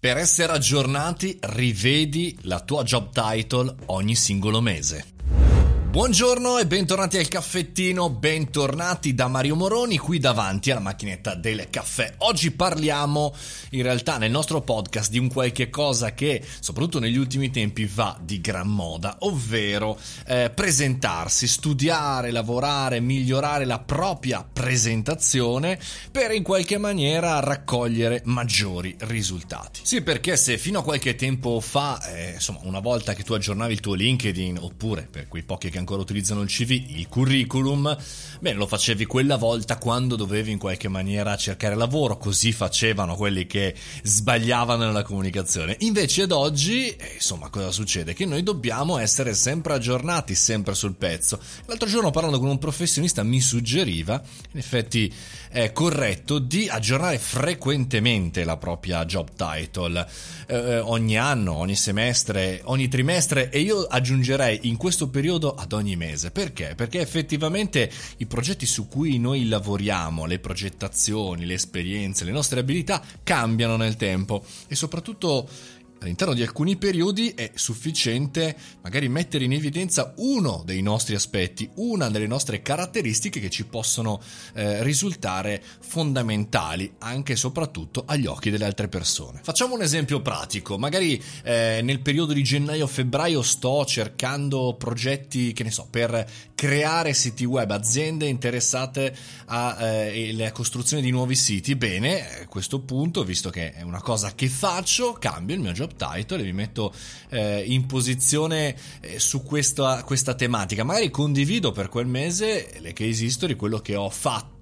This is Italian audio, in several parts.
Per essere aggiornati, rivedi la tua job title ogni singolo mese. Buongiorno e bentornati al caffettino, bentornati da Mario Moroni qui davanti alla macchinetta del caffè. Oggi parliamo in realtà nel nostro podcast di un qualche cosa che soprattutto negli ultimi tempi va di gran moda, ovvero eh, presentarsi, studiare, lavorare, migliorare la propria presentazione per in qualche maniera raccogliere maggiori risultati. Sì, perché se fino a qualche tempo fa, eh, insomma, una volta che tu aggiornavi il tuo LinkedIn oppure per quei pochi che ancora utilizzano il CV, il curriculum, bene, lo facevi quella volta quando dovevi in qualche maniera cercare lavoro, così facevano quelli che sbagliavano nella comunicazione. Invece ad oggi, eh, insomma, cosa succede? Che noi dobbiamo essere sempre aggiornati, sempre sul pezzo. L'altro giorno parlando con un professionista mi suggeriva, in effetti è corretto, di aggiornare frequentemente la propria job title, eh, eh ogni anno, ogni semestre, ogni trimestre e io aggiungerei in questo periodo ad ogni mese. Perché? Perché effettivamente i progetti su cui noi lavoriamo, le progettazioni, le esperienze, le nostre abilità cambiano nel tempo e soprattutto all'interno di alcuni periodi è sufficiente magari mettere in evidenza uno dei nostri aspetti, una delle nostre caratteristiche che ci possono eh, risultare fondamentali anche e soprattutto agli occhi delle altre persone. Facciamo un esempio pratico, magari eh, nel periodo di gennaio-febbraio sto cercando progetti, che ne so, per creare siti web, aziende interessate alla eh, costruzione di nuovi siti. Bene, a questo punto, visto che è una cosa che faccio, cambio il mio job job title e mi metto eh, in posizione eh, su questa, questa, tematica. Magari condivido per quel mese le case history, quello che ho fatto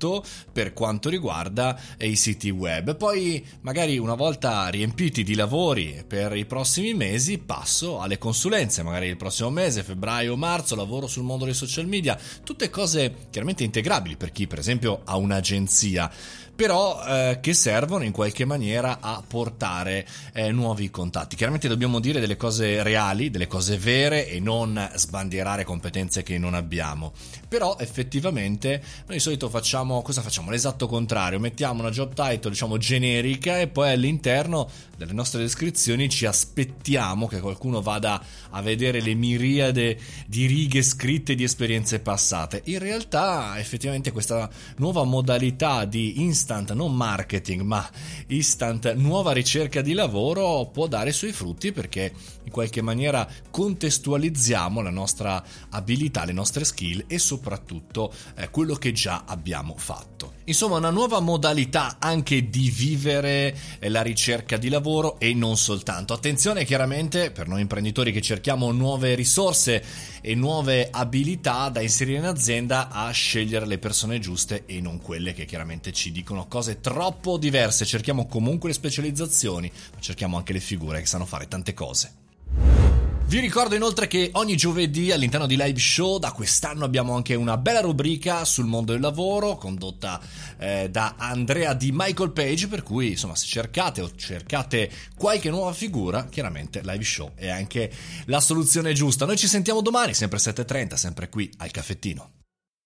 per quanto riguarda i siti web. Poi, magari una volta riempiti di lavori per i prossimi mesi, passo alle consulenze. Magari il prossimo mese, febbraio marzo, lavoro sul mondo dei social media. Tutte cose chiaramente integrabili per chi, per esempio, ha un'agenzia però eh, che servono in qualche maniera a portare eh, nuovi contatti. Chiaramente dobbiamo dire delle cose reali, delle cose vere e non sbandierare competenze che non abbiamo. Però effettivamente noi di solito facciamo cosa facciamo? L'esatto contrario, mettiamo una job title diciamo generica e poi all'interno delle nostre descrizioni ci aspettiamo che qualcuno vada a vedere le miriade di righe scritte di esperienze passate. In realtà effettivamente questa nuova modalità di instant, non marketing, ma instant nuova ricerca di lavoro può dare i suoi frutti perché in qualche maniera contestualizziamo la nostra abilità, le nostre skill e soprattutto eh, quello che già abbiamo fatto. Insomma, una nuova modalità anche di vivere eh, la ricerca di lavoro e non soltanto. Attenzione chiaramente per noi imprenditori che cerchiamo nuove risorse e nuove abilità da inserire in azienda a scegliere le persone giuste e non quelle che chiaramente ci dicono cose troppo diverse. Cerchiamo comunque le specializzazioni, ma cerchiamo anche le figure che sanno fare tante cose. Vi ricordo inoltre che ogni giovedì all'interno di Live Show da quest'anno abbiamo anche una bella rubrica sul mondo del lavoro condotta eh, da Andrea di Michael Page per cui insomma se cercate o cercate qualche nuova figura chiaramente Live Show è anche la soluzione giusta. Noi ci sentiamo domani sempre 7.30 sempre qui al caffettino.